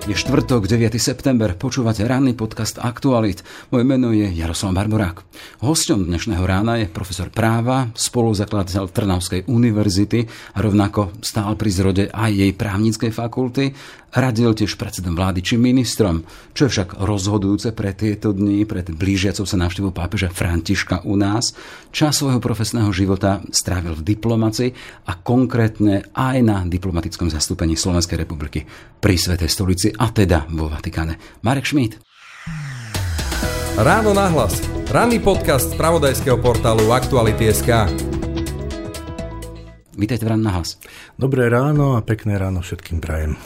Je štvrtok, 9. september, počúvate ranný podcast Aktualit. Moje meno je Jaroslav Barborák. Hosťom dnešného rána je profesor práva, spoluzakladateľ Trnavskej univerzity a rovnako stál pri zrode aj jej právnickej fakulty radil tiež predsedom vlády či ministrom. Čo je však rozhodujúce pre tieto dni, pred blížiacou sa návštevou pápeža Františka u nás, čas svojho profesného života strávil v diplomaci a konkrétne aj na diplomatickom zastúpení Slovenskej republiky pri Svetej stolici a teda vo Vatikáne. Marek Šmíd. Ráno nahlas. Ranný podcast z pravodajského portálu Aktuality.sk. Vítajte v Ráno nahlas. Dobré ráno a pekné ráno všetkým prajem.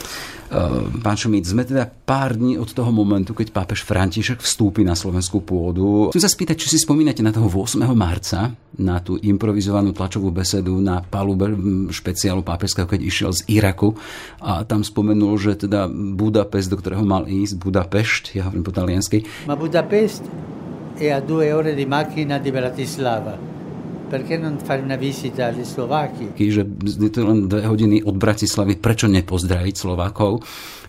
Ehm, pán Šomíc, sme teda pár dní od toho momentu, keď pápež František vstúpi na slovenskú pôdu. Chcem sa spýtať, či si spomínate na toho 8. marca, na tú improvizovanú tlačovú besedu na palube špeciálu pápežského, keď išiel z Iraku a tam spomenul, že teda Budapest, do ktorého mal ísť, Budapešť, ja hovorím po taliansky. Ma Budapest è a due ore di macchina di Bratislava perché non fare una visita agli Slováky? Že je to len dve hodiny od Bratislavy, prečo nepozdraviť Slovákov?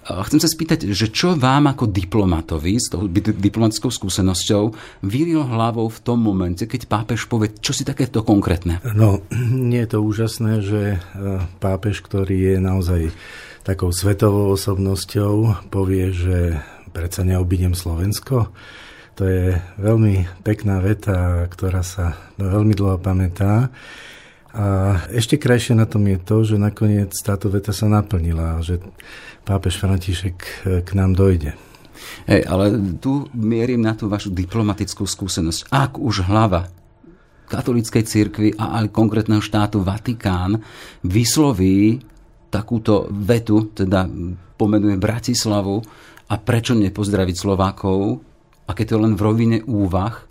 Chcem sa spýtať, že čo vám ako diplomatovi s tou diplomatickou skúsenosťou vyril hlavou v tom momente, keď pápež povie, čo si takéto konkrétne? No, nie je to úžasné, že e, pápež, ktorý je naozaj takou svetovou osobnosťou, povie, že predsa neobidem Slovensko. To je veľmi pekná veta, ktorá sa veľmi dlho pamätá. A ešte krajšie na tom je to, že nakoniec táto veta sa naplnila, že pápež František k nám dojde. Hej, ale tu mierim na tú vašu diplomatickú skúsenosť. Ak už hlava katolíckej cirkvi a aj konkrétneho štátu Vatikán vysloví takúto vetu, teda pomenuje Bratislavu a prečo nepozdraviť Slovákov, a keď to len v rovine úvah,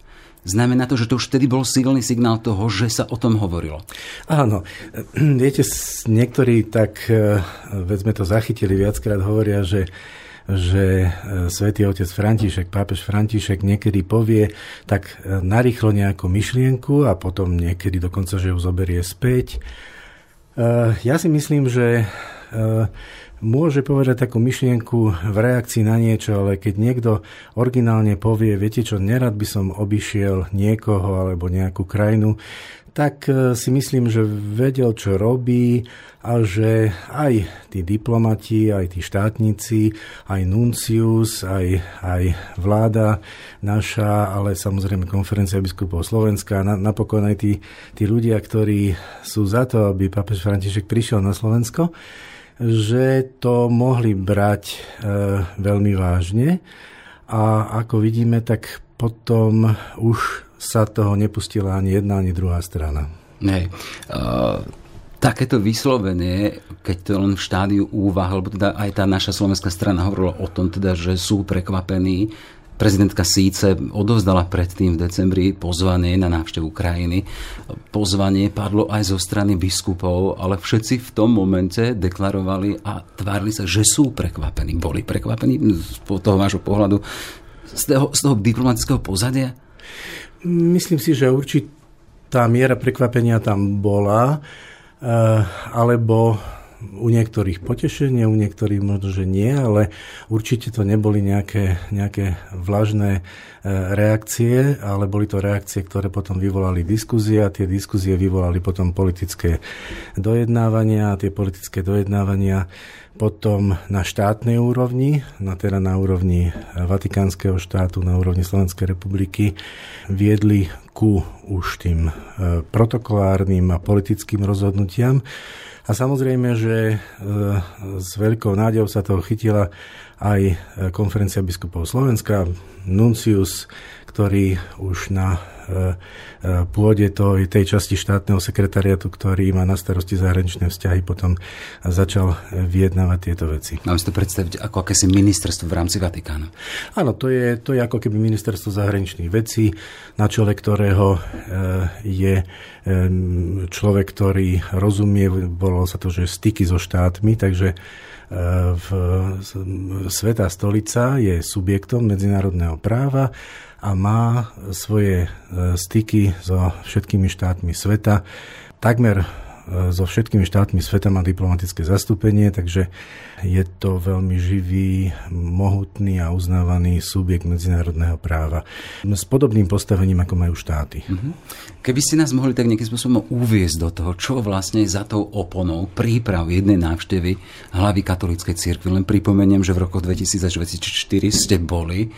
znamená to, že to už vtedy bol silný signál toho, že sa o tom hovorilo. Áno. Viete, niektorí tak, e, veď sme to zachytili viackrát, hovoria, že že e, svätý otec František, pápež František niekedy povie tak e, narýchlo nejakú myšlienku a potom niekedy dokonca, že ju zoberie späť. Ja si myslím, že môže povedať takú myšlienku v reakcii na niečo, ale keď niekto originálne povie, viete čo, nerad by som obišiel niekoho alebo nejakú krajinu, tak e, si myslím, že vedel, čo robí a že aj tí diplomati, aj tí štátnici, aj nuncius, aj, aj vláda naša, ale samozrejme konferencia biskupov Slovenska, na, napokon aj tí, tí ľudia, ktorí sú za to, aby papež František prišiel na Slovensko, že to mohli brať e, veľmi vážne a ako vidíme, tak potom už sa toho nepustila ani jedna, ani druhá strana. Nej. Uh, takéto vyslovenie, keď to len v štádiu úvah, alebo teda aj tá naša slovenská strana hovorila o tom, teda, že sú prekvapení, Prezidentka síce odovzdala predtým v decembri pozvanie na návštevu krajiny. Pozvanie padlo aj zo strany biskupov, ale všetci v tom momente deklarovali a tvárili sa, že sú prekvapení. Boli prekvapení z toho vášho pohľadu z toho, z toho diplomatického pozadia? Myslím si, že určitá miera prekvapenia tam bola, eh, alebo u niektorých potešenie, u niektorých možno, že nie, ale určite to neboli nejaké, nejaké vlažné e, reakcie, ale boli to reakcie, ktoré potom vyvolali diskuzie a tie diskuzie vyvolali potom politické dojednávania a tie politické dojednávania potom na štátnej úrovni, na teda na úrovni Vatikánskeho štátu, na úrovni Slovenskej republiky, viedli ku už tým e, protokolárnym a politickým rozhodnutiam, a samozrejme, že e, s veľkou nádejou sa toho chytila aj e, konferencia biskupov Slovenska, Nuncius, ktorý už na pôde to, tej časti štátneho sekretariatu, ktorý má na starosti zahraničné vzťahy, potom začal vyjednávať tieto veci. Mám si to predstaviť ako akési ministerstvo v rámci Vatikánu. Áno, to je, to je ako keby ministerstvo zahraničných vecí, na čele ktorého e, je človek, ktorý rozumie, bolo sa to, že styky so štátmi, takže v Svetá stolica je subjektom medzinárodného práva a má svoje e, styky so všetkými štátmi sveta takmer so všetkými štátmi sveta má diplomatické zastúpenie, takže je to veľmi živý, mohutný a uznávaný subjekt medzinárodného práva s podobným postavením, ako majú štáty. Mhm. Keby ste nás mohli tak nejakým spôsobom uviezť do toho, čo vlastne za tou oponou príprav jednej návštevy hlavy katolíckej cirkvi. Len pripomeniem, že v rokoch 2000 až 2004 ste boli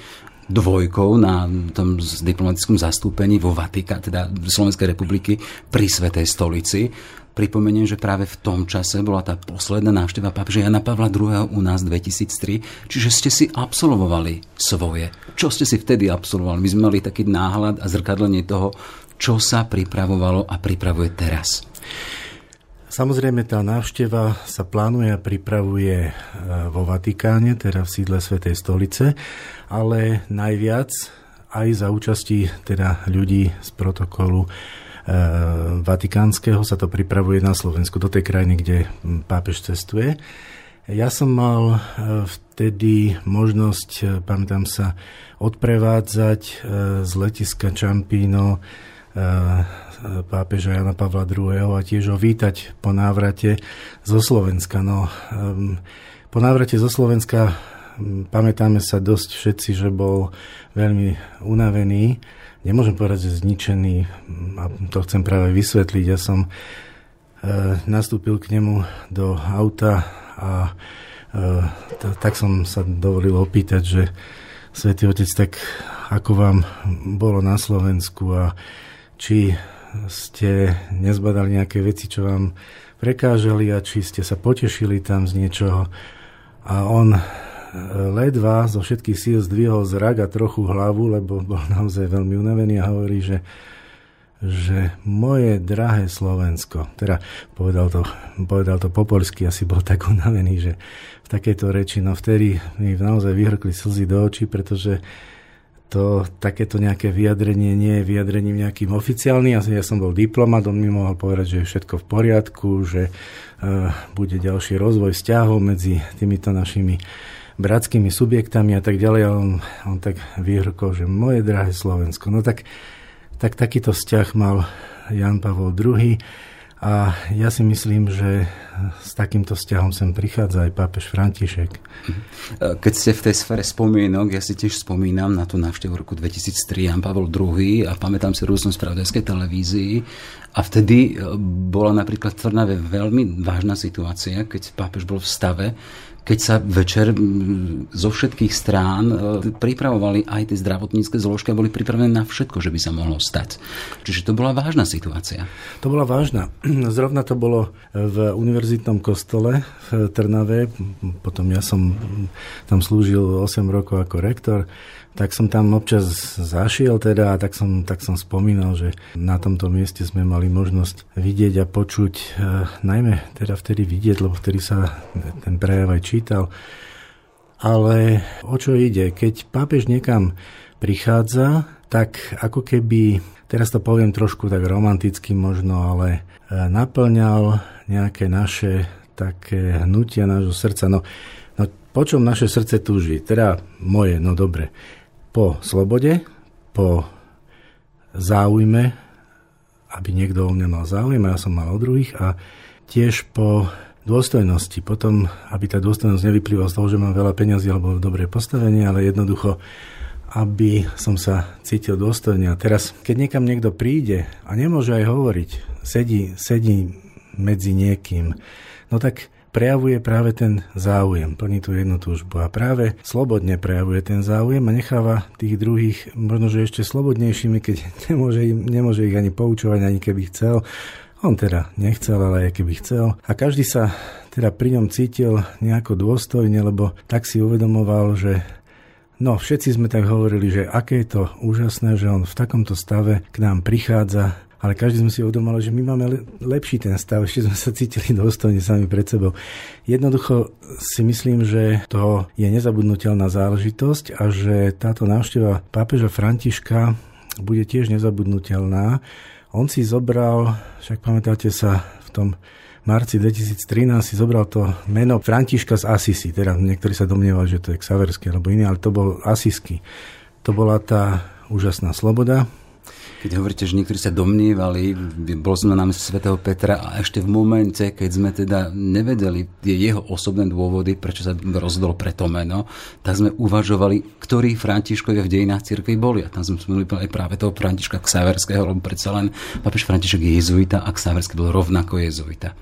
dvojkou na tom diplomatickom zastúpení vo Vatika, teda Slovenskej republiky pri Svetej stolici. Pripomeniem, že práve v tom čase bola tá posledná návšteva pápeža Jana Pavla II. u nás 2003, čiže ste si absolvovali svoje. Čo ste si vtedy absolvovali? My sme mali taký náhľad a zrkadlenie toho, čo sa pripravovalo a pripravuje teraz. Samozrejme, tá návšteva sa plánuje a pripravuje e, vo Vatikáne, teda v sídle Svetej stolice, ale najviac aj za účasti teda ľudí z protokolu Eh, vatikánskeho sa to pripravuje na Slovensku, do tej krajiny, kde pápež cestuje. Ja som mal eh, vtedy možnosť, pamätám sa, odprevádzať z letiska Čampíno pápeža Jana Pavla II. a tiež ho vítať po návrate zo Slovenska. No, po návrate zo Slovenska pamätáme sa dosť všetci, že bol veľmi unavený nemôžem povedať, že zničený a to chcem práve vysvetliť. Ja som e, nastúpil k nemu do auta a e, tak som sa dovolil opýtať, že Svetý Otec, tak ako vám bolo na Slovensku a či ste nezbadali nejaké veci, čo vám prekážali a či ste sa potešili tam z niečoho. A on ledva zo všetkých síl zdvihol zrak a trochu hlavu, lebo bol naozaj veľmi unavený a hovorí, že že moje drahé Slovensko, teda povedal to, povedal to po polsky, asi bol tak unavený, že v takejto reči, no vtedy mi naozaj vyhrkli slzy do očí, pretože to takéto nejaké vyjadrenie nie je vyjadrením nejakým oficiálnym. Ja, ja som bol diplomat, on mi mohol povedať, že je všetko v poriadku, že uh, bude ďalší rozvoj vzťahov medzi týmito našimi bratskými subjektami a tak ďalej. A on, on tak vyhrkol, že moje drahé Slovensko. No tak, tak takýto vzťah mal Jan Pavol II. A ja si myslím, že s takýmto vzťahom sem prichádza aj pápež František. Keď ste v tej sfere spomienok, ja si tiež spomínam na tú návštevu roku 2003 Jan Pavel II a pamätám si rôznom spravodajskej televízii a vtedy bola napríklad v Trnave veľmi vážna situácia, keď pápež bol v stave, keď sa večer zo všetkých strán e, pripravovali aj tie zdravotnícke zložky a boli pripravené na všetko, že by sa mohlo stať. Čiže to bola vážna situácia. To bola vážna. Zrovna to bolo v univerzitnom kostole v Trnave. Potom ja som tam slúžil 8 rokov ako rektor tak som tam občas zašiel teda a tak som, tak som spomínal, že na tomto mieste sme mali možnosť vidieť a počuť, e, najmä teda vtedy vidieť, lebo vtedy sa ten prejav aj čítal. Ale o čo ide? Keď pápež niekam prichádza, tak ako keby, teraz to poviem trošku tak romanticky možno, ale e, naplňal nejaké naše také hnutia nášho srdca. No, no po čom naše srdce túži? Teda moje, no dobre po slobode, po záujme, aby niekto o mňa mal záujem a ja som mal o druhých a tiež po dôstojnosti. Potom, aby tá dôstojnosť nevyplývala z toho, že mám veľa peňazí alebo dobré postavenie, ale jednoducho, aby som sa cítil dôstojne. A teraz, keď niekam niekto príde a nemôže aj hovoriť, sedí, sedí medzi niekým, no tak prejavuje práve ten záujem, plní tú jednu túžbu a práve slobodne prejavuje ten záujem a necháva tých druhých možno, že ešte slobodnejšími, keď nemôže, nemôže ich ani poučovať, ani keby chcel. On teda nechcel, ale aj keby chcel. A každý sa teda pri ňom cítil nejako dôstojne, lebo tak si uvedomoval, že No, všetci sme tak hovorili, že aké je to úžasné, že on v takomto stave k nám prichádza ale každý sme si uvedomali, že my máme lepší ten stav, ešte sme sa cítili dôstojne sami pred sebou. Jednoducho si myslím, že to je nezabudnutelná záležitosť a že táto návšteva pápeža Františka bude tiež nezabudnutelná. On si zobral, však pamätáte sa, v tom marci 2013 si zobral to meno Františka z Asisi, teda niektorí sa domnievali, že to je Xaverský alebo iný, ale to bol Asisky. To bola tá úžasná sloboda, Keď hovoríte, že niektorí sa domnievali, bol sme na svätého Petra a ešte v momente, keď sme teda nevedeli tie jeho osobné dôvody, prečo sa rozhodol pre to meno, tak sme uvažovali, ktorí Františkovia v dejinách cirkvi boli. A tam sme spomenuli aj práve toho Františka Ksaverského, lebo predsa len papež František je jezuita a Ksaverský bol rovnako jezuita.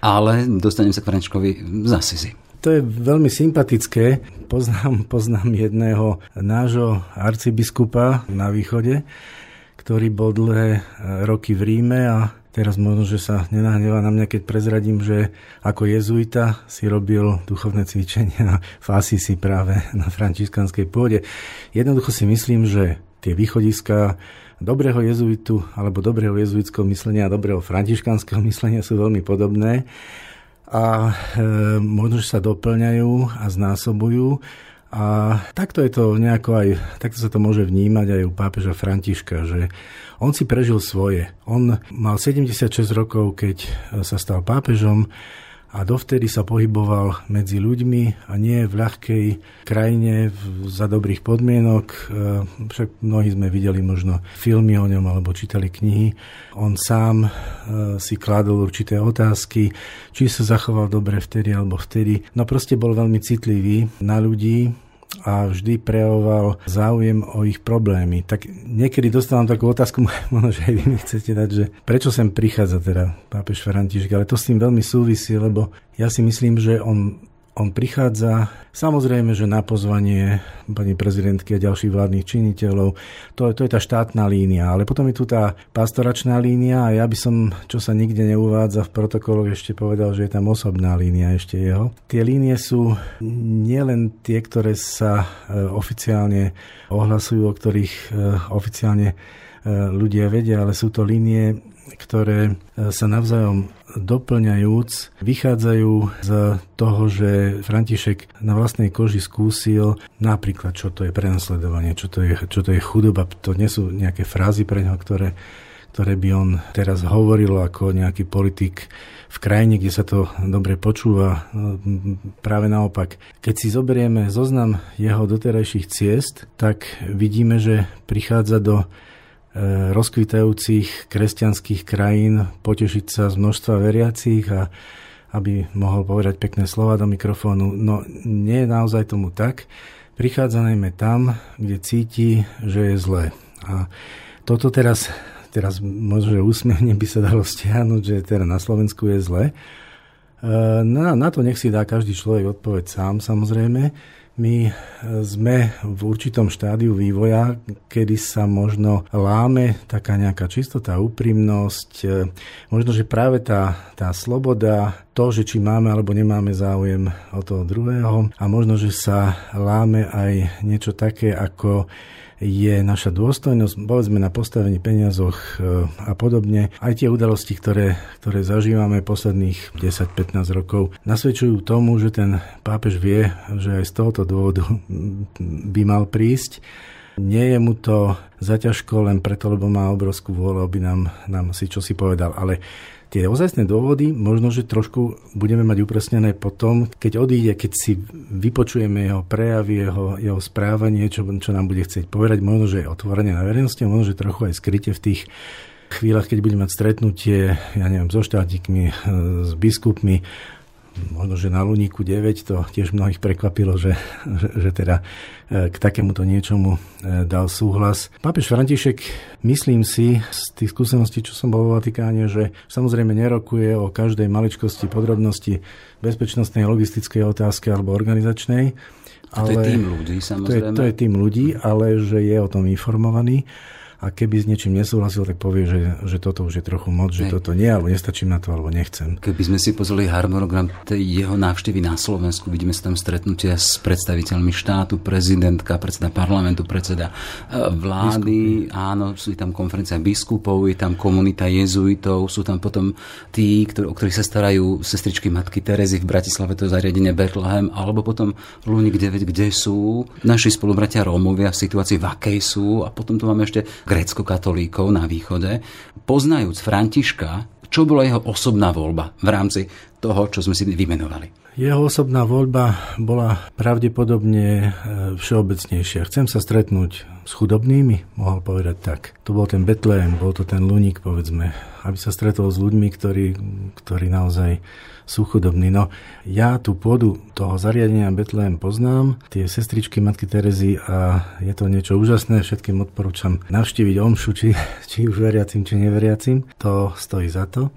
Ale dostanem sa k Františkovi z Asizi. To je veľmi sympatické. Poznám, poznám jedného nášho arcibiskupa na východe, ktorý bol dlhé e, roky v Ríme a teraz možno, že sa nenahneva na mňa, keď prezradím, že ako jezuita si robil duchovné cvičenia v Asisi práve na františkanskej pôde. Jednoducho si myslím, že tie východiska dobrého jezuitu alebo dobrého jezuitského myslenia a dobrého františkanského myslenia sú veľmi podobné a e, možno, že sa doplňajú a znásobujú a takto je to nejako aj, takto sa to môže vnímať aj u pápeža Františka, že on si prežil svoje. On mal 76 rokov, keď sa stal pápežom a dovtedy sa pohyboval medzi ľuďmi a nie v ľahkej krajine za dobrých podmienok. E, však mnohí sme videli možno filmy o ňom alebo čítali knihy. On sám e, si kladol určité otázky, či sa zachoval dobre vtedy alebo vtedy. No proste bol veľmi citlivý na ľudí, a vždy prejavoval záujem o ich problémy. Tak niekedy dostávam takú otázku, možno, že aj vy mi chcete dať, že prečo sem prichádza teda pápež František, ale to s tým veľmi súvisí, lebo ja si myslím, že on on prichádza samozrejme, že na pozvanie pani prezidentky a ďalších vládnych činiteľov, to, to je tá štátna línia, ale potom je tu tá pastoračná línia a ja by som, čo sa nikde neuvádza v protokoloch, ešte povedal, že je tam osobná línia ešte jeho. Tie línie sú nielen tie, ktoré sa e, oficiálne ohlasujú, o ktorých e, oficiálne e, ľudia vedia, ale sú to línie, ktoré sa navzájom doplňajúc, vychádzajú z toho, že František na vlastnej koži skúsil napríklad, čo to je prenasledovanie, čo to je, čo to je chudoba. To nie sú nejaké frázy pre neho, ktoré, ktoré by on teraz hovoril ako nejaký politik v krajine, kde sa to dobre počúva. Práve naopak, keď si zoberieme zoznam jeho doterajších ciest, tak vidíme, že prichádza do rozkvitajúcich kresťanských krajín potešiť sa z množstva veriacich a aby mohol povedať pekné slova do mikrofónu. No nie je naozaj tomu tak. Prichádza najmä tam, kde cíti, že je zlé. A toto teraz, teraz možno, úsmevne by sa dalo stiahnuť, že teda na Slovensku je zle. E, na, na to nech si dá každý človek odpoveď sám, samozrejme. My e, sme v určitom štádiu vývoja, kedy sa možno láme taká nejaká čistota, úprimnosť, e, možno, že práve tá, tá sloboda, to, že či máme alebo nemáme záujem o toho druhého a možno, že sa láme aj niečo také ako je naša dôstojnosť, povedzme na postavení peniazoch e, a podobne. Aj tie udalosti, ktoré, ktoré zažívame posledných 10-15 rokov, nasvedčujú tomu, že ten pápež vie, že aj z tohoto dôvodu by mal prísť. Nie je mu to zaťažko len preto, lebo má obrovskú vôľu, aby nám, nám si čo si povedal, ale Tie ozajstné dôvody možno, že trošku budeme mať upresnené potom, keď odíde, keď si vypočujeme jeho prejavy, jeho, jeho správanie, čo, čo nám bude chcieť povedať, možno, že je otvorene na verejnosti, možno, že trochu aj skryte v tých chvíľach, keď budeme mať stretnutie, ja neviem, so štátikmi, s biskupmi, možno, že na Luníku 9 to tiež mnohých prekvapilo, že, že, že teda e, k takémuto niečomu e, dal súhlas. Pápež František, myslím si z tých skúseností, čo som bol vo Vatikáne, že samozrejme nerokuje o každej maličkosti, podrobnosti bezpečnostnej, logistickej otázky alebo organizačnej. Ale, to je tým ľudí, samozrejme. To je, to je tým ľudí, ale že je o tom informovaný a keby s niečím nesúhlasil, tak povie, že, že toto už je trochu moc, že ne. toto nie, alebo nestačím na to, alebo nechcem. Keby sme si pozreli harmonogram tej jeho návštevy na Slovensku, vidíme sa tam stretnutia s predstaviteľmi štátu, prezidentka, predseda parlamentu, predseda e, vlády, Biskupy. áno, sú tam konferencia biskupov, je tam komunita jezuitov, sú tam potom tí, ktorí, o ktorých sa starajú sestričky matky Terezy v Bratislave, to zariadenie Bethlehem, alebo potom Lunik 9, kde sú naši spolubratia Rómovia v situácii, v akej sú, a potom tu máme ešte grécko-katolíkov na východe, poznajúc Františka, čo bola jeho osobná voľba v rámci toho, čo sme si vymenovali? Jeho osobná voľba bola pravdepodobne e, všeobecnejšia. Chcem sa stretnúť s chudobnými, mohol povedať tak. To bol ten Betlehem, bol to ten Luník, povedzme. Aby sa stretol s ľuďmi, ktorí, ktorí naozaj sú chudobní. No, ja tú pôdu toho zariadenia Betlehem poznám, tie sestričky Matky Terezy a je to niečo úžasné. Všetkým odporúčam navštíviť omšu, či, či už veriacim, či neveriacim. To stojí za to.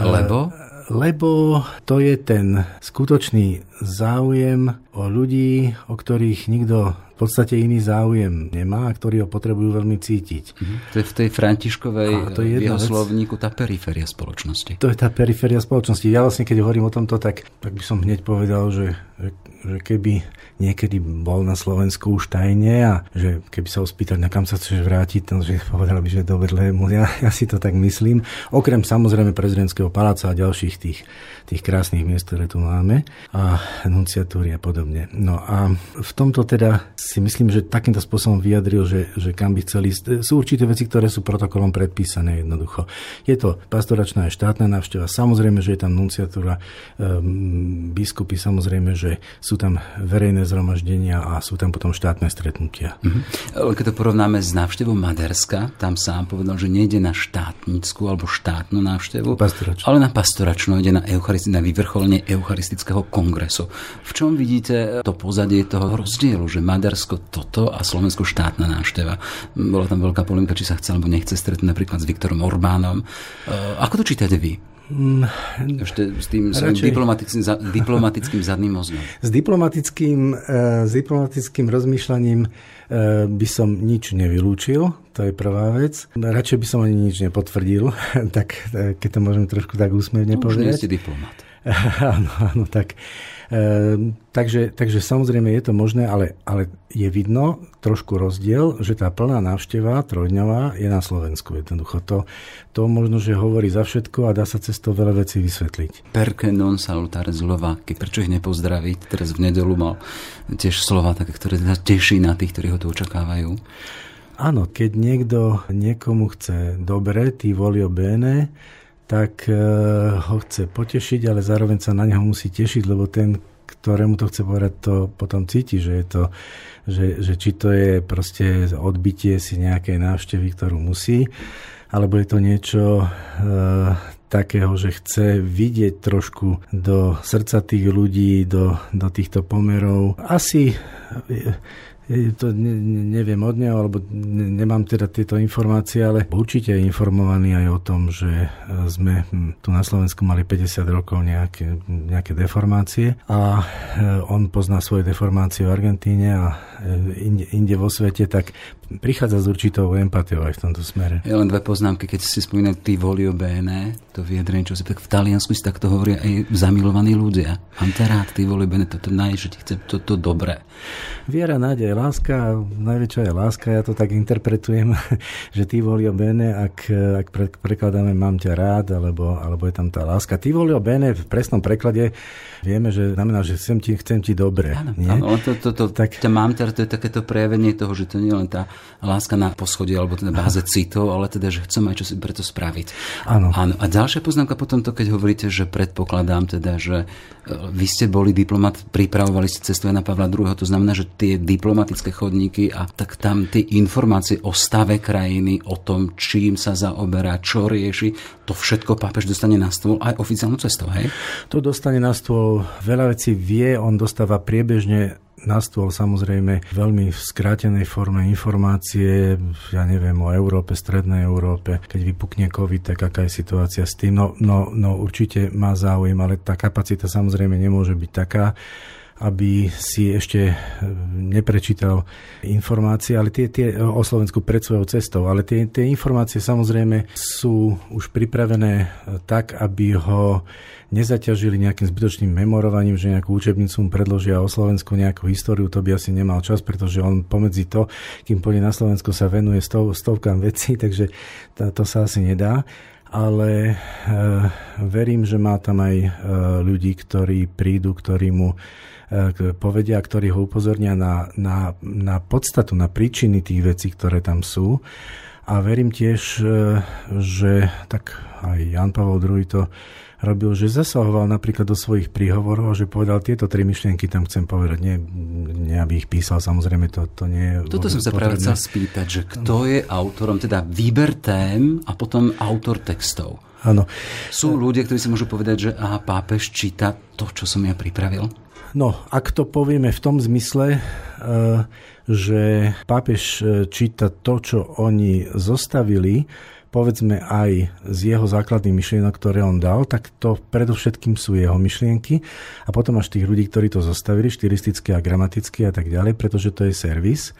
Lebo? Lebo to je ten skutočný záujem o ľudí, o ktorých nikto v podstate iný záujem nemá a ktorí ho potrebujú veľmi cítiť. Mm-hmm. To je v tej Františkovej to je jeho vec. slovníku tá periféria spoločnosti. To je tá periféria spoločnosti. Ja vlastne, keď hovorím o tomto, tak, tak by som hneď povedal, že, že, že keby niekedy bol na Slovensku už tajne a že keby sa ho spýtať, na kam sa chceš vrátiť, to, že povedal by, že do Betlému. Ja, ja si to tak myslím. Okrem samozrejme prezidentského paláca a ďalších tých, tých krásnych miest, ktoré tu máme a nunciatúry a podobne. No a v tomto teda si myslím, že takýmto spôsobom vyjadril, že, že kam by chceli ísť. Sú určité veci, ktoré sú protokolom predpísané jednoducho. Je to pastoračná a štátna návšteva. Samozrejme, že je tam nunciatúra, um, biskupy, samozrejme, že sú tam verejné zhromaždenia a sú tam potom štátne stretnutia. Mm-hmm. Keď to porovnáme s návštevou Maderska, tam sám povedal, že nejde na štátnickú alebo štátnu návštevu, pastoračnú. ale na pastoračnú, ide na, eucharisti- na vyvrcholenie eucharistického kongresu. V čom vidíte to pozadie toho rozdielu, že Maďarsko toto a Slovensko štátna návšteva. Bola tam veľká polemika, či sa chce alebo nechce stretnúť napríklad s Viktorom Orbánom. Eh, ako to čítate vy? Mm, Ešte s tým radšej... diplomatickým, diplomatickým zadným mozgom. S diplomatickým, eh, s diplomatickým rozmýšľaním eh, by som nič nevylúčil, to je prvá vec. Radšej by som ani nič nepotvrdil, tak keď to môžem trošku tak úsmevne no, povedať. Už nie ste diplomat. áno, áno, tak Ehm, takže, takže samozrejme je to možné, ale, ale je vidno trošku rozdiel, že tá plná návšteva trojdňová je na Slovensku. Jednoducho to, to možno, že hovorí za všetko a dá sa cez to veľa vecí vysvetliť. Perke non salutare Slováky. Prečo ich nepozdraviť? Teraz v nedelu mal tiež slova také, ktoré teší na tých, ktorí ho tu očakávajú. Áno, keď niekto niekomu chce dobre, tí volio bene, tak eh, ho chce potešiť, ale zároveň sa na neho musí tešiť, lebo ten, ktorému to chce povedať, to potom cíti, že je to, že, že či to je proste odbitie si nejakej návštevy, ktorú musí, alebo je to niečo e, takého, že chce vidieť trošku do srdca tých ľudí, do, do týchto pomerov. Asi to ne, neviem od neho, alebo ne, nemám teda tieto informácie, ale určite je informovaný aj o tom, že e, sme hm, tu na Slovensku mali 50 rokov nejaké, nejaké deformácie a e, on pozná svoje deformácie v Argentíne a e, inde, inde vo svete, tak prichádza s určitou empatiou aj v tomto smere. Ja len dve poznámky, keď si spomínal ty volio bene, to vyjadrenie, čo si tak v Taliansku si takto hovoria aj zamilovaní ľudia. Mám ťa rád, ty volio bene, toto naj, že ti chce toto to dobré. Viera, nádej, láska, najväčšia je láska, ja to tak interpretujem, že ty volio bene, ak, ak prekladáme mám ťa rád, alebo, alebo je tam tá láska. Ty volio bene v presnom preklade vieme, že znamená, že chcem ti, chcem ti dobre. Áno, nie? áno to, to, to, tak... ťa mám ťa, to je takéto prejavenie toho, že to nie je len tá láska na poschodie, alebo teda báze citov, ale teda, že chcem aj čo si preto spraviť. Áno. áno. A ďalšia poznámka potom to, keď hovoríte, že predpokladám teda, že vy ste boli diplomat, pripravovali ste cestu na Pavla II, to znamená, že tie diplomatické chodníky a tak tam tie informácie o stave krajiny, o tom, čím sa zaoberá, čo rieši, to všetko pápež dostane na stôl aj oficiálnu cestou, hej? To dostane na stôl, veľa vecí vie, on dostáva priebežne na stôl samozrejme veľmi v skrátenej forme informácie, ja neviem, o Európe, Strednej Európe. Keď vypukne COVID, tak aká je situácia s tým? No, no, no určite má záujem, ale tá kapacita samozrejme nemôže byť taká, aby si ešte e, neprečítal informácie, ale tie, tie o Slovensku pred svojou cestou, ale tie, tie informácie samozrejme sú už pripravené e, tak, aby ho nezaťažili nejakým zbytočným memorovaním, že nejakú učebnicu mu predložia o Slovensku nejakú históriu, to by asi nemal čas, pretože on pomedzi to, kým pôjde na Slovensko, sa venuje stov, stovkám vecí, takže to, sa asi nedá. Ale e, verím, že má tam aj e, ľudí, ktorí prídu, ktorí mu povedia, ktorí ho upozornia na, na, na podstatu, na príčiny tých vecí, ktoré tam sú A verím tiež, že tak aj Jan Pavel II to robil, že zasahoval napríklad do svojich príhovorov, že povedal tieto tri myšlienky tam chcem povedať. Nie, nie aby ich písal, samozrejme to, to nie je Toto som sa práve chcel spýtať, že kto je autorom, teda výber tém a potom autor textov. Áno. Sú ľudia, ktorí si môžu povedať, že aha, pápež číta to, čo som ja pripravil? No, ak to povieme v tom zmysle, eh, že pápež eh, číta to, čo oni zostavili, povedzme aj z jeho základných myšlienok, ktoré on dal, tak to predovšetkým sú jeho myšlienky a potom až tých ľudí, ktorí to zostavili, štilisticky a gramaticky a tak ďalej, pretože to je servis.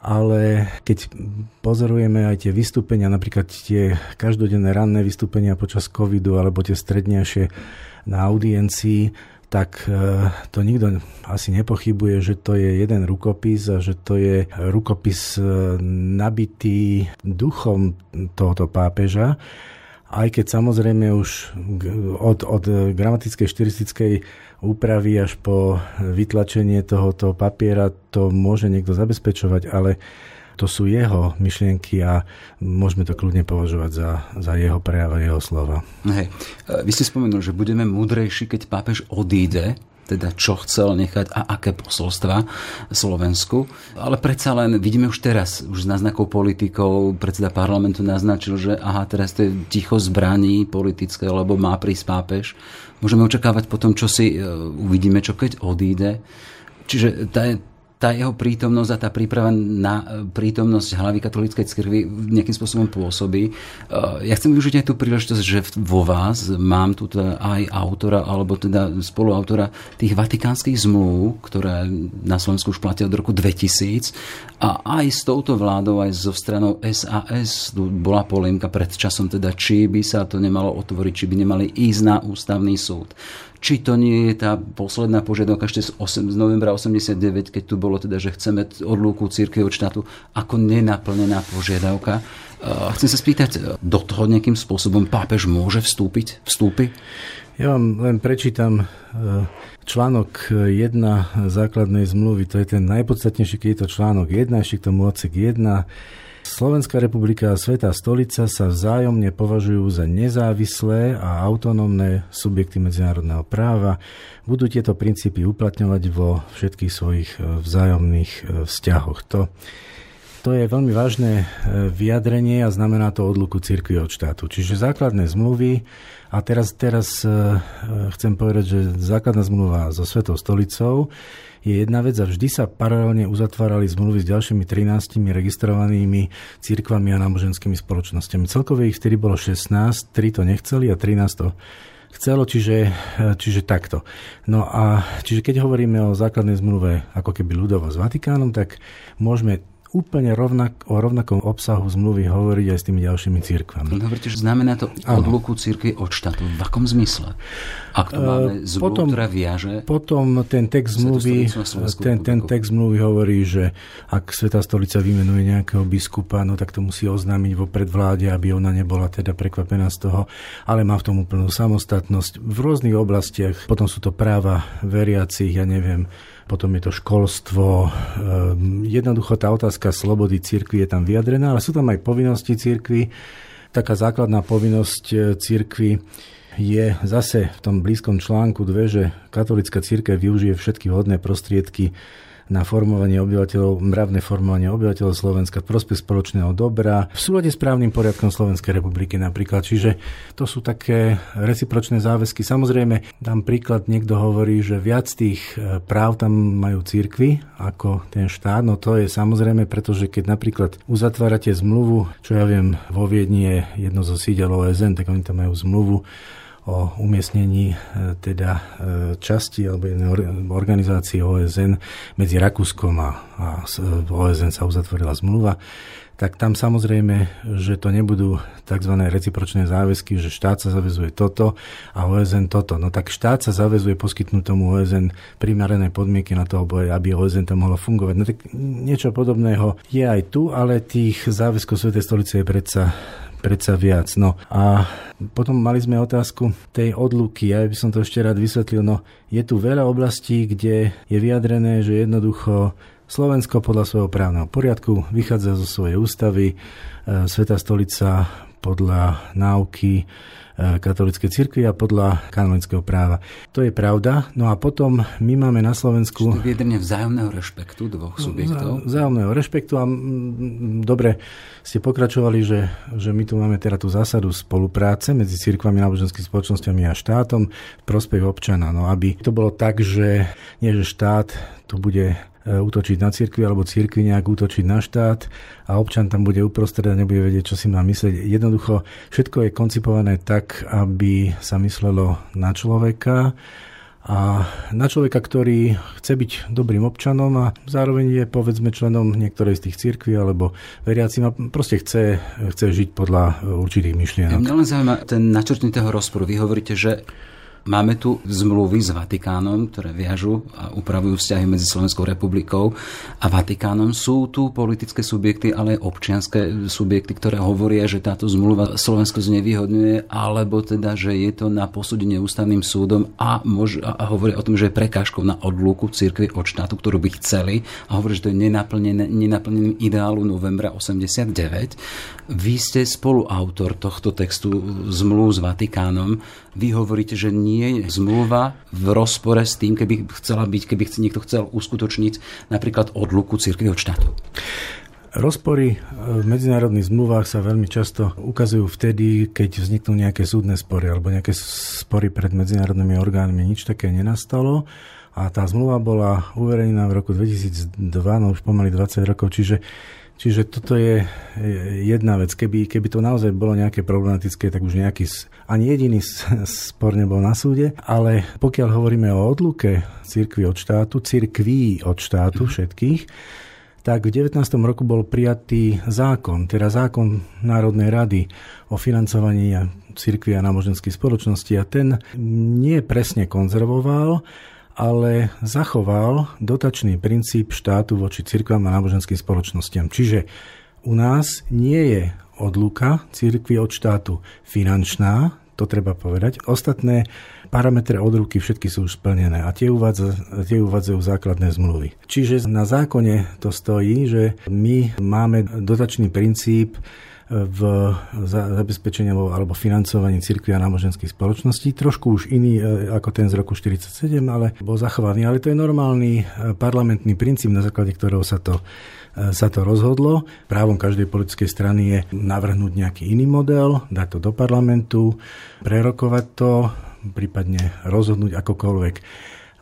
Ale keď pozorujeme aj tie vystúpenia, napríklad tie každodenné ranné vystúpenia počas covidu alebo tie strednejšie na audiencii, tak e, to nikto asi nepochybuje, že to je jeden rukopis a že to je rukopis e, nabitý duchom tohoto pápeža. Aj keď samozrejme už od, od gramatickej štilistickej úpravy až po vytlačenie tohoto papiera to môže niekto zabezpečovať, ale to sú jeho myšlienky a môžeme to kľudne považovať za, za jeho prejav a jeho slova. Hej. Vy ste spomenuli, že budeme múdrejší, keď pápež odíde teda čo chcel nechať a aké posolstva Slovensku. Ale predsa len vidíme už teraz, už z náznakov politikov, predseda parlamentu naznačil, že aha, teraz to je ticho zbraní politické, lebo má prísť pápež. Môžeme očakávať potom, čo si e, uvidíme, čo keď odíde. Čiže tá, tá jeho prítomnosť a tá príprava na e, prítomnosť hlavy katolíckej cirkvi nejakým spôsobom pôsobí. E, ja chcem využiť aj tú príležitosť, že vo vás mám tu teda aj autora, alebo teda spoluautora tých vatikánskych zmluv, ktoré na Slovensku už platia od roku 2000 a aj s touto vládou, aj zo stranou SAS bola polémka pred časom, teda či by sa to nemalo otvoriť, či by nemali ísť na ústavný súd či to nie je tá posledná požiadavka ešte z, 8, z novembra 89, keď tu bolo teda, že chceme odlúku církvy od štátu ako nenaplnená požiadavka. Chcem sa spýtať, do toho nejakým spôsobom pápež môže vstúpiť? Vstúpi? Ja vám len prečítam e, článok 1 základnej zmluvy, to je ten najpodstatnejší, keď je to článok 1, ešte k tomu odsek 1 Slovenská republika a Svetá stolica sa vzájomne považujú za nezávislé a autonómne subjekty medzinárodného práva. Budú tieto princípy uplatňovať vo všetkých svojich e, vzájomných e, vzťahoch. To, to je veľmi vážne e, vyjadrenie a znamená to odluku cirkvi od štátu. Čiže základné zmluvy a teraz, teraz chcem povedať, že základná zmluva so Svetou stolicou je jedna vec a vždy sa paralelne uzatvárali zmluvy s ďalšími 13 registrovanými církvami a náboženskými spoločnosťami. Celkové ich vtedy bolo 16, 3 to nechceli a 13 to chcelo, čiže, čiže takto. No a čiže keď hovoríme o základnej zmluve ako keby ľudovo s Vatikánom, tak môžeme úplne rovnak, o rovnakom obsahu zmluvy hovoriť aj s tými ďalšími církvami. Hovoríte, že znamená to odluku církvy od štátu. V akom zmysle? Ak to máme zmluvu, potom, ktorá viaže... Potom ten text zmluvy, ten, ten text zmluvy hovorí, že ak Svetá stolica vymenuje nejakého biskupa, no tak to musí oznámiť vopred vláde, aby ona nebola teda prekvapená z toho, ale má v tom úplnú samostatnosť. V rôznych oblastiach, potom sú to práva veriacich, ja neviem, potom je to školstvo. Ehm, jednoducho tá otázka slobody cirkvi je tam vyjadrená, ale sú tam aj povinnosti cirkvi. Taká základná povinnosť e, cirkvi je zase v tom blízkom článku 2, že katolická církev využije všetky vhodné prostriedky na formovanie obyvateľov, mravné formovanie obyvateľov Slovenska v prospech spoločného dobra v súlade s právnym poriadkom Slovenskej republiky napríklad. Čiže to sú také recipročné záväzky. Samozrejme, dám príklad, niekto hovorí, že viac tých e, práv tam majú církvy ako ten štát. No to je samozrejme, pretože keď napríklad uzatvárate zmluvu, čo ja viem, vo Viedni je jedno zo sídel OSN, tak oni tam majú zmluvu o umiestnení e, teda e, časti alebo organizácie OSN medzi Rakúskom a, a OSN sa uzatvorila zmluva, tak tam samozrejme, že to nebudú tzv. recipročné záväzky, že štát sa zavezuje toto a OSN toto. No tak štát sa zavezuje poskytnúť tomu OSN primarené podmienky na to, aby OSN tam mohlo fungovať. No tak niečo podobného je aj tu, ale tých záväzkov Svetej stolice je predsa predsa viac. No a potom mali sme otázku tej odluky. Ja by som to ešte rád vysvetlil. No je tu veľa oblastí, kde je vyjadrené, že jednoducho Slovensko podľa svojho právneho poriadku vychádza zo svojej ústavy, e, Sveta stolica podľa náuky katolíckej cirkvi a podľa kanonického práva. To je pravda. No a potom my máme na Slovensku... Čiže vyjadrenie vzájomného rešpektu dvoch subjektov? Vzájomného rešpektu a dobre ste pokračovali, že, že my tu máme teda tú zásadu spolupráce medzi cirkvami, náboženskými spoločnosťami a štátom v prospech občana. No aby to bolo tak, že nie, že štát tu bude útočiť na cirkvi alebo cirkvi nejak útočiť na štát a občan tam bude uprostred a nebude vedieť, čo si má myslieť. Jednoducho všetko je koncipované tak, aby sa myslelo na človeka a na človeka, ktorý chce byť dobrým občanom a zároveň je povedzme členom niektorej z tých cirkví alebo veriacím a proste chce, chce žiť podľa určitých myšlienok. Mňa len zaujíma ten načrtný toho rozporu. Vy hovoríte, že Máme tu zmluvy s Vatikánom, ktoré viažu a upravujú vzťahy medzi Slovenskou republikou a Vatikánom. Sú tu politické subjekty, ale aj občianské subjekty, ktoré hovoria, že táto zmluva Slovensko znevýhodňuje, alebo teda, že je to na posúdenie ústavným súdom a, mož, a hovoria o tom, že je prekážkou na odluku cirkvi od štátu, ktorú by chceli a hovoria, že to je nenaplnené, nenaplnený ideálu novembra 89. Vy ste spoluautor tohto textu zmluv s Vatikánom. Vy hovoríte, že nie je zmluva v rozpore s tým, keby chcela byť, keby niekto chcel uskutočniť napríklad odluku církvy od štátu. Rozpory v medzinárodných zmluvách sa veľmi často ukazujú vtedy, keď vzniknú nejaké súdne spory alebo nejaké spory pred medzinárodnými orgánmi. Nič také nenastalo a tá zmluva bola uverejnená v roku 2002, no už pomaly 20 rokov, čiže Čiže toto je jedna vec. Keby, keby to naozaj bolo nejaké problematické, tak už nejaký, ani jediný spor nebol na súde, ale pokiaľ hovoríme o odluke cirkvi od štátu, cirkví od štátu všetkých, tak v 19. roku bol prijatý zákon, teda zákon Národnej rady o financovaní cirkvi a náboženských spoločností a ten nie presne konzervoval, ale zachoval dotačný princíp štátu voči cirkvám a náboženským spoločnostiam. Čiže u nás nie je odluka cirkvi od štátu finančná, to treba povedať. Ostatné parametre odruky všetky sú už splnené a tie, uvádza, tie uvádzajú základné zmluvy. Čiže na zákone to stojí, že my máme dotačný princíp v zabezpečení alebo financovaní cirkvi a náboženských spoločností. Trošku už iný e, ako ten z roku 1947, ale bol zachovaný. Ale to je normálny e, parlamentný princíp, na základe ktorého sa to e, sa to rozhodlo. Právom každej politickej strany je navrhnúť nejaký iný model, dať to do parlamentu, prerokovať to, prípadne rozhodnúť akokoľvek.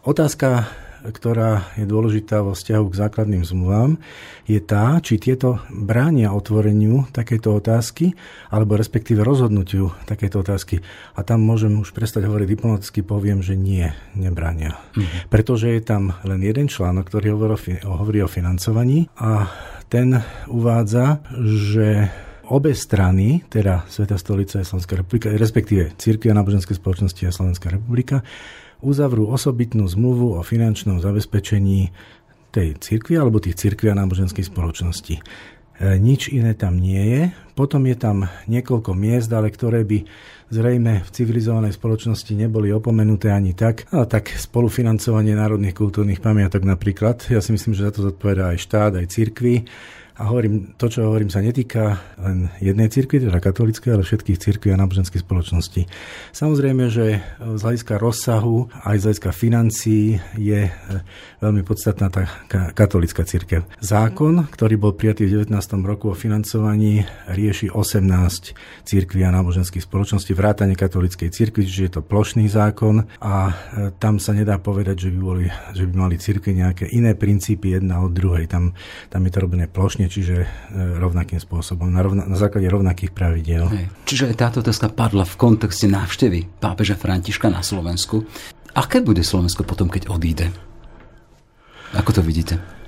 Otázka ktorá je dôležitá vo vzťahu k základným zmluvám, je tá, či tieto bránia otvoreniu takéto otázky, alebo respektíve rozhodnutiu takéto otázky. A tam môžem už prestať hovoriť diplomaticky, poviem, že nie, nebránia. Mhm. Pretože je tam len jeden článok, ktorý hovorí o financovaní a ten uvádza, že obe strany, teda Sveta stolica a Slovenská republika, respektíve Círky a náboženské spoločnosti a Slovenská republika, uzavrú osobitnú zmluvu o finančnom zabezpečení tej cirkvi alebo tých cirkví a náboženských spoločností. E, nič iné tam nie je. Potom je tam niekoľko miest, ale ktoré by zrejme v civilizovanej spoločnosti neboli opomenuté ani tak. A tak spolufinancovanie národných kultúrnych pamiatok napríklad. Ja si myslím, že za to zodpovedá aj štát, aj cirkvi a hovorím, to, čo hovorím, sa netýka len jednej cirkvi, teda katolíckej, ale všetkých cirkví a náboženských spoločností. Samozrejme, že z hľadiska rozsahu aj z hľadiska financií je e, veľmi podstatná tá katolícka cirkev. Zákon, ktorý bol prijatý v 19. roku o financovaní, rieši 18 cirkví a náboženských spoločností, vrátane katolíckej cirkvi, čiže je to plošný zákon a e, tam sa nedá povedať, že by, boli, že by mali cirkvi nejaké iné princípy jedna od druhej. Tam, tam je to robené plošne plošne, čiže e, rovnakým spôsobom, na, rovna, na základe rovnakých pravidiel. Hej. Čiže táto otázka padla v kontexte návštevy pápeža Františka na Slovensku. Aké bude Slovensko potom, keď odíde? Ako to vidíte?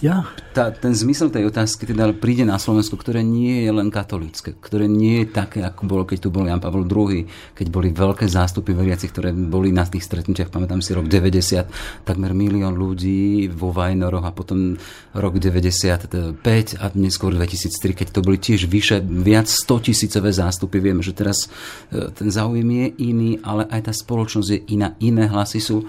Ja? Tá, ten zmysel tej otázky teda príde na Slovensko, ktoré nie je len katolícke, ktoré nie je také, ako bolo, keď tu bol Jan Pavel II, keď boli veľké zástupy veriacich, ktoré boli na tých stretnutiach, pamätám si rok 90, takmer milión ľudí vo Vajnoroch a potom rok 95 a neskôr 2003, keď to boli tiež vyše viac 100 tisícové zástupy. Vieme, že teraz e, ten záujem je iný, ale aj tá spoločnosť je iná. Iné hlasy sú e,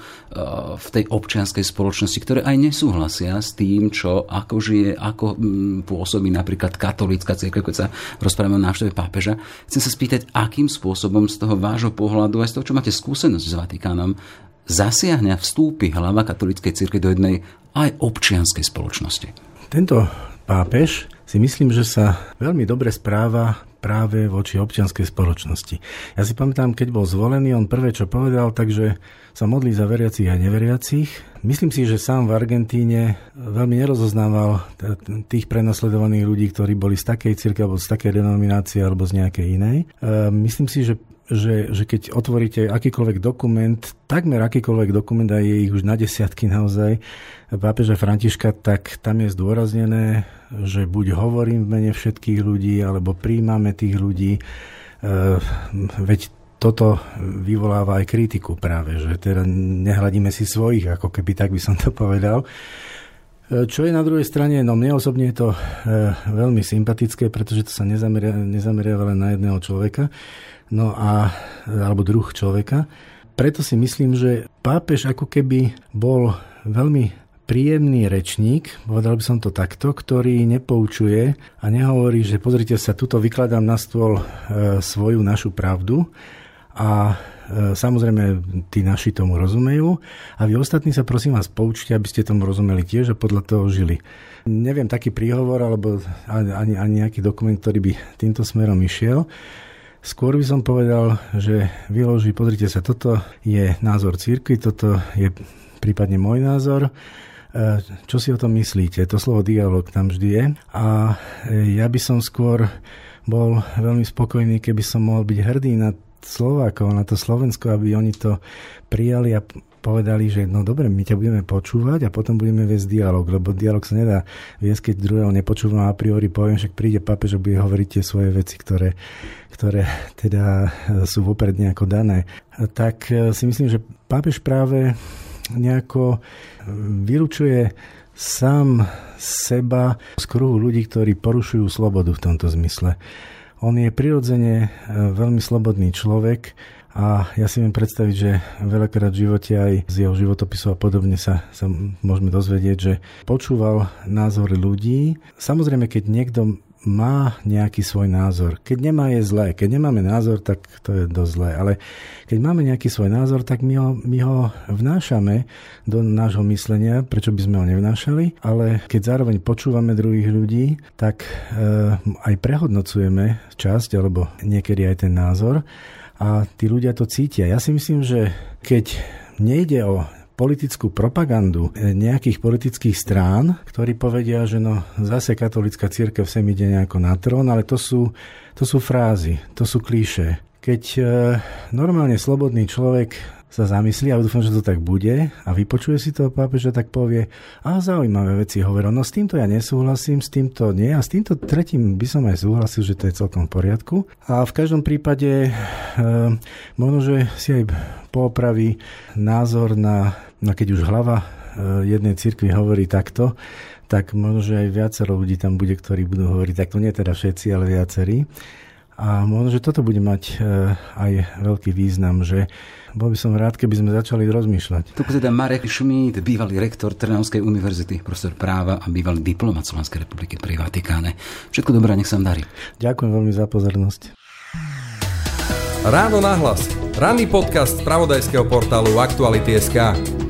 v tej občianskej spoločnosti, ktoré aj nesúhlasia s tým, čo ako žije, ako mm, pôsobí napríklad katolícka cirkev, keď sa rozprávame o návšteve pápeža. Chcem sa spýtať, akým spôsobom z toho vášho pohľadu, aj z toho, čo máte skúsenosť s Vatikánom, zasiahne a vstúpi hlava katolíckej cirkvi do jednej aj občianskej spoločnosti. Tento pápež si myslím, že sa veľmi dobre správa práve voči občianskej spoločnosti. Ja si pamätám, keď bol zvolený, on prvé, čo povedal, takže sa modlí za veriacich a neveriacich. Myslím si, že sám v Argentíne veľmi nerozoznával tých prenasledovaných ľudí, ktorí boli z takej cirkvi alebo z takej denominácie alebo z nejakej inej. E, myslím si, že že, že keď otvoríte akýkoľvek dokument, takmer akýkoľvek dokument, a je ich už na desiatky naozaj, pápeža Františka, tak tam je zdôraznené, že buď hovorím v mene všetkých ľudí, alebo príjmame tých ľudí. E, veď toto vyvoláva aj kritiku práve, že teda nehľadíme si svojich, ako keby tak by som to povedal. Čo je na druhej strane, no mne osobne je to e, veľmi sympatické, pretože to sa nezameria, nezameria len na jedného človeka no a, alebo druh človeka. Preto si myslím, že pápež ako keby bol veľmi príjemný rečník, povedal by som to takto, ktorý nepoučuje a nehovorí, že pozrite sa, tuto vykladám na stôl e, svoju našu pravdu a samozrejme tí naši tomu rozumejú a vy ostatní sa prosím vás poučte, aby ste tomu rozumeli tiež a podľa toho žili. Neviem taký príhovor alebo ani, ani nejaký dokument, ktorý by týmto smerom išiel. Skôr by som povedal, že vyloží, pozrite sa, toto je názor církvy, toto je prípadne môj názor. E, čo si o tom myslíte? To slovo dialog tam vždy je. A e, ja by som skôr bol veľmi spokojný, keby som mohol byť hrdý na Slovákov, na to Slovensko, aby oni to prijali a povedali, že no dobre, my ťa budeme počúvať a potom budeme viesť dialog, lebo dialog sa nedá viesť, keď druhého nepočúvam a priori poviem, však príde papež a bude hovoriť tie svoje veci, ktoré, ktoré teda sú vopred nejako dané. Tak e, si myslím, že pápež práve nejako vylučuje sám seba z kruhu ľudí, ktorí porušujú slobodu v tomto zmysle. On je prirodzene e, veľmi slobodný človek, a ja si viem predstaviť, že veľakrát v živote aj z jeho životopisu a podobne sa, sa môžeme dozvedieť, že počúval názory ľudí. Samozrejme, keď niekto má nejaký svoj názor. Keď nemá, je zlé. Keď nemáme názor, tak to je dosť zlé. Ale keď máme nejaký svoj názor, tak my ho, my ho vnášame do nášho myslenia, prečo by sme ho nevnášali, ale keď zároveň počúvame druhých ľudí, tak e, aj prehodnocujeme časť alebo niekedy aj ten názor a tí ľudia to cítia. Ja si myslím, že keď nejde o politickú propagandu nejakých politických strán, ktorí povedia, že no zase katolická církev sem ide nejako na trón, ale to sú, to sú frázy, to sú klíše. Keď e, normálne slobodný človek sa zamyslí a dúfam, že to tak bude a vypočuje si toho pápeža, tak povie, a zaujímavé veci hovorí, no s týmto ja nesúhlasím, s týmto nie a s týmto tretím by som aj súhlasil, že to je celkom v poriadku. A v každom prípade e, možno, že si aj poopraví názor na, na keď už hlava e, jednej cirkvi hovorí takto, tak možno, že aj viacero ľudí tam bude, ktorí budú hovoriť takto, nie teda všetci, ale viacerí. A možno, že toto bude mať e, aj veľký význam, že bol by som rád, keby sme začali rozmýšľať. Tu teda Marek Šmíd, bývalý rektor Trnavskej univerzity, profesor práva a bývalý diplomat Slovenskej republiky pri Vatikáne. Všetko dobré, nech sa vám darí. Ďakujem veľmi za pozornosť. Ráno nahlas. Ranný podcast z pravodajského portálu Aktuality.sk.